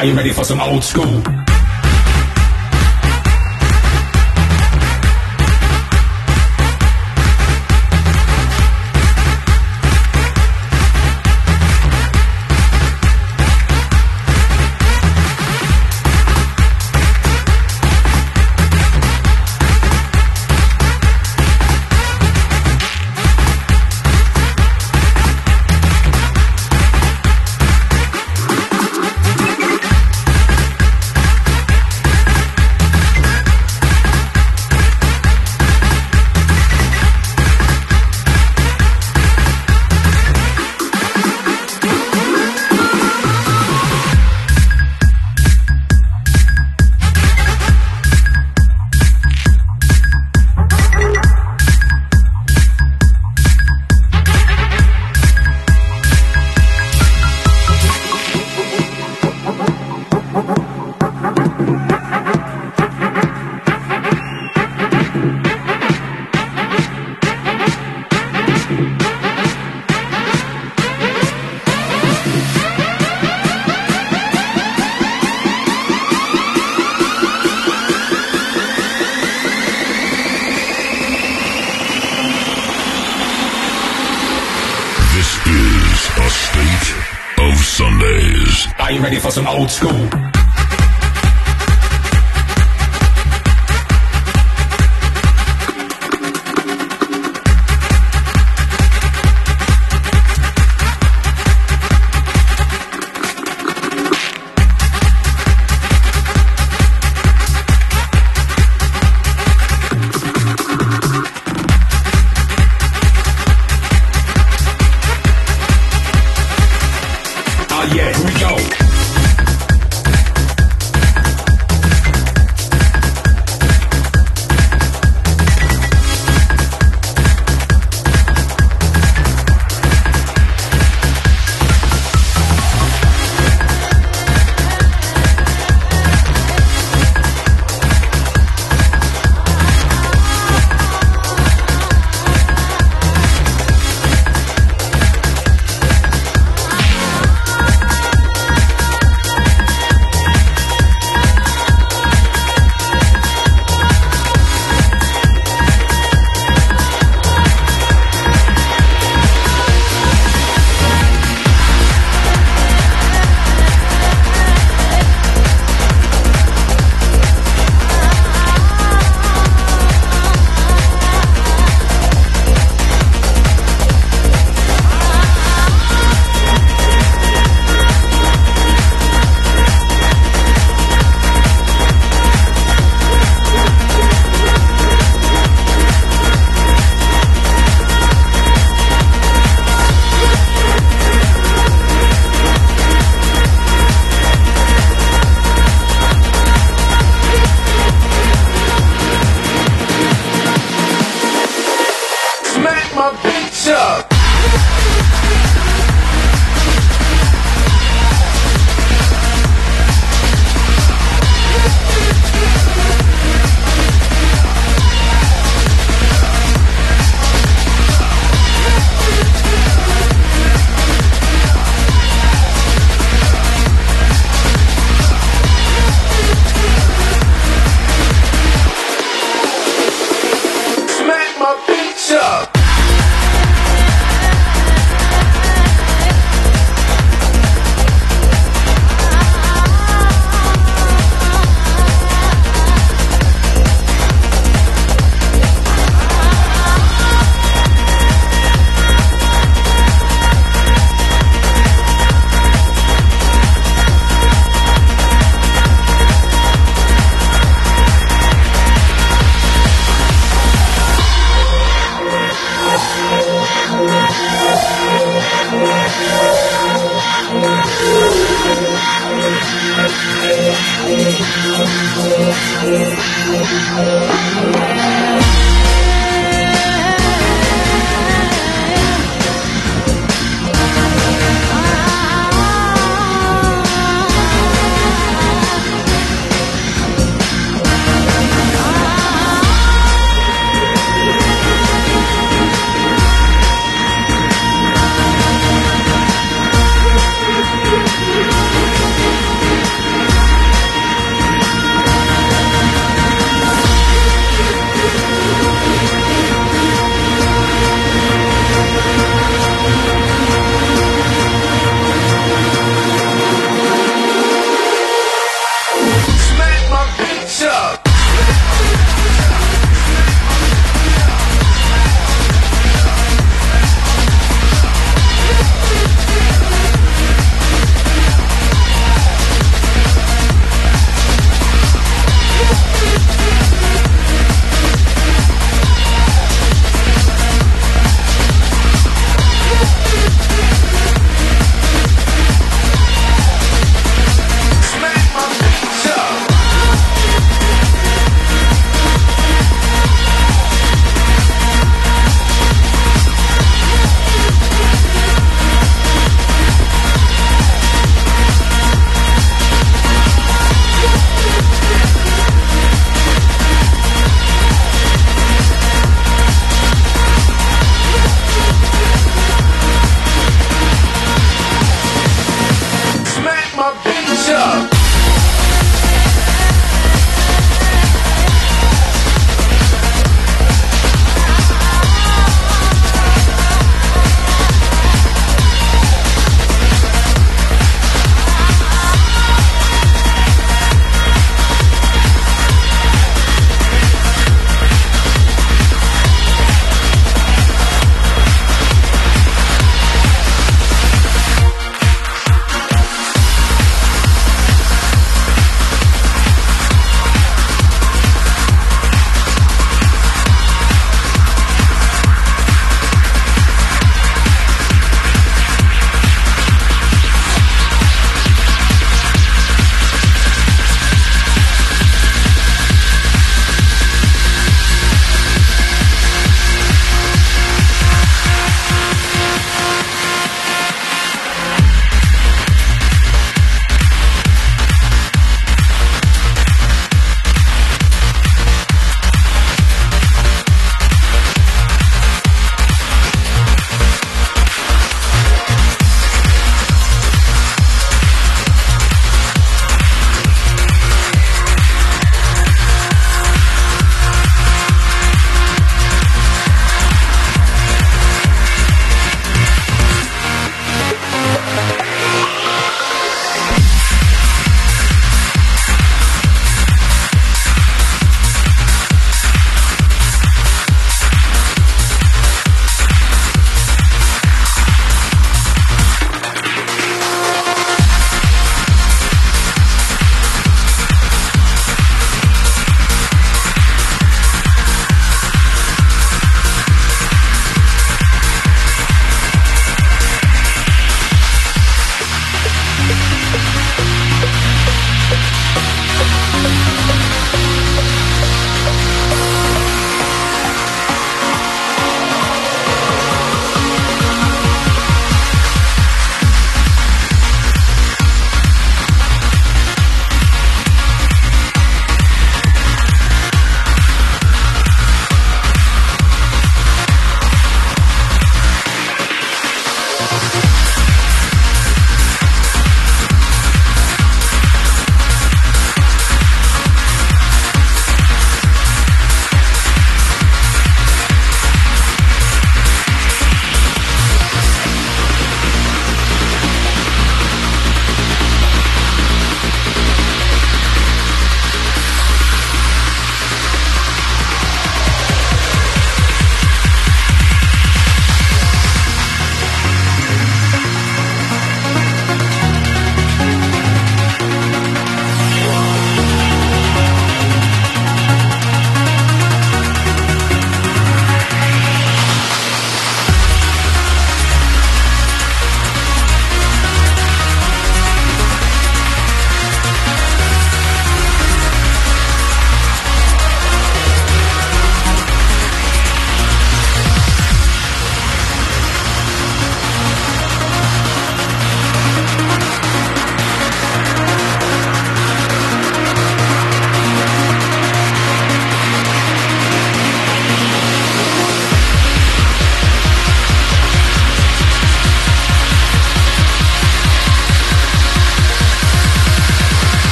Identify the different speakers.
Speaker 1: Are you ready for some old school?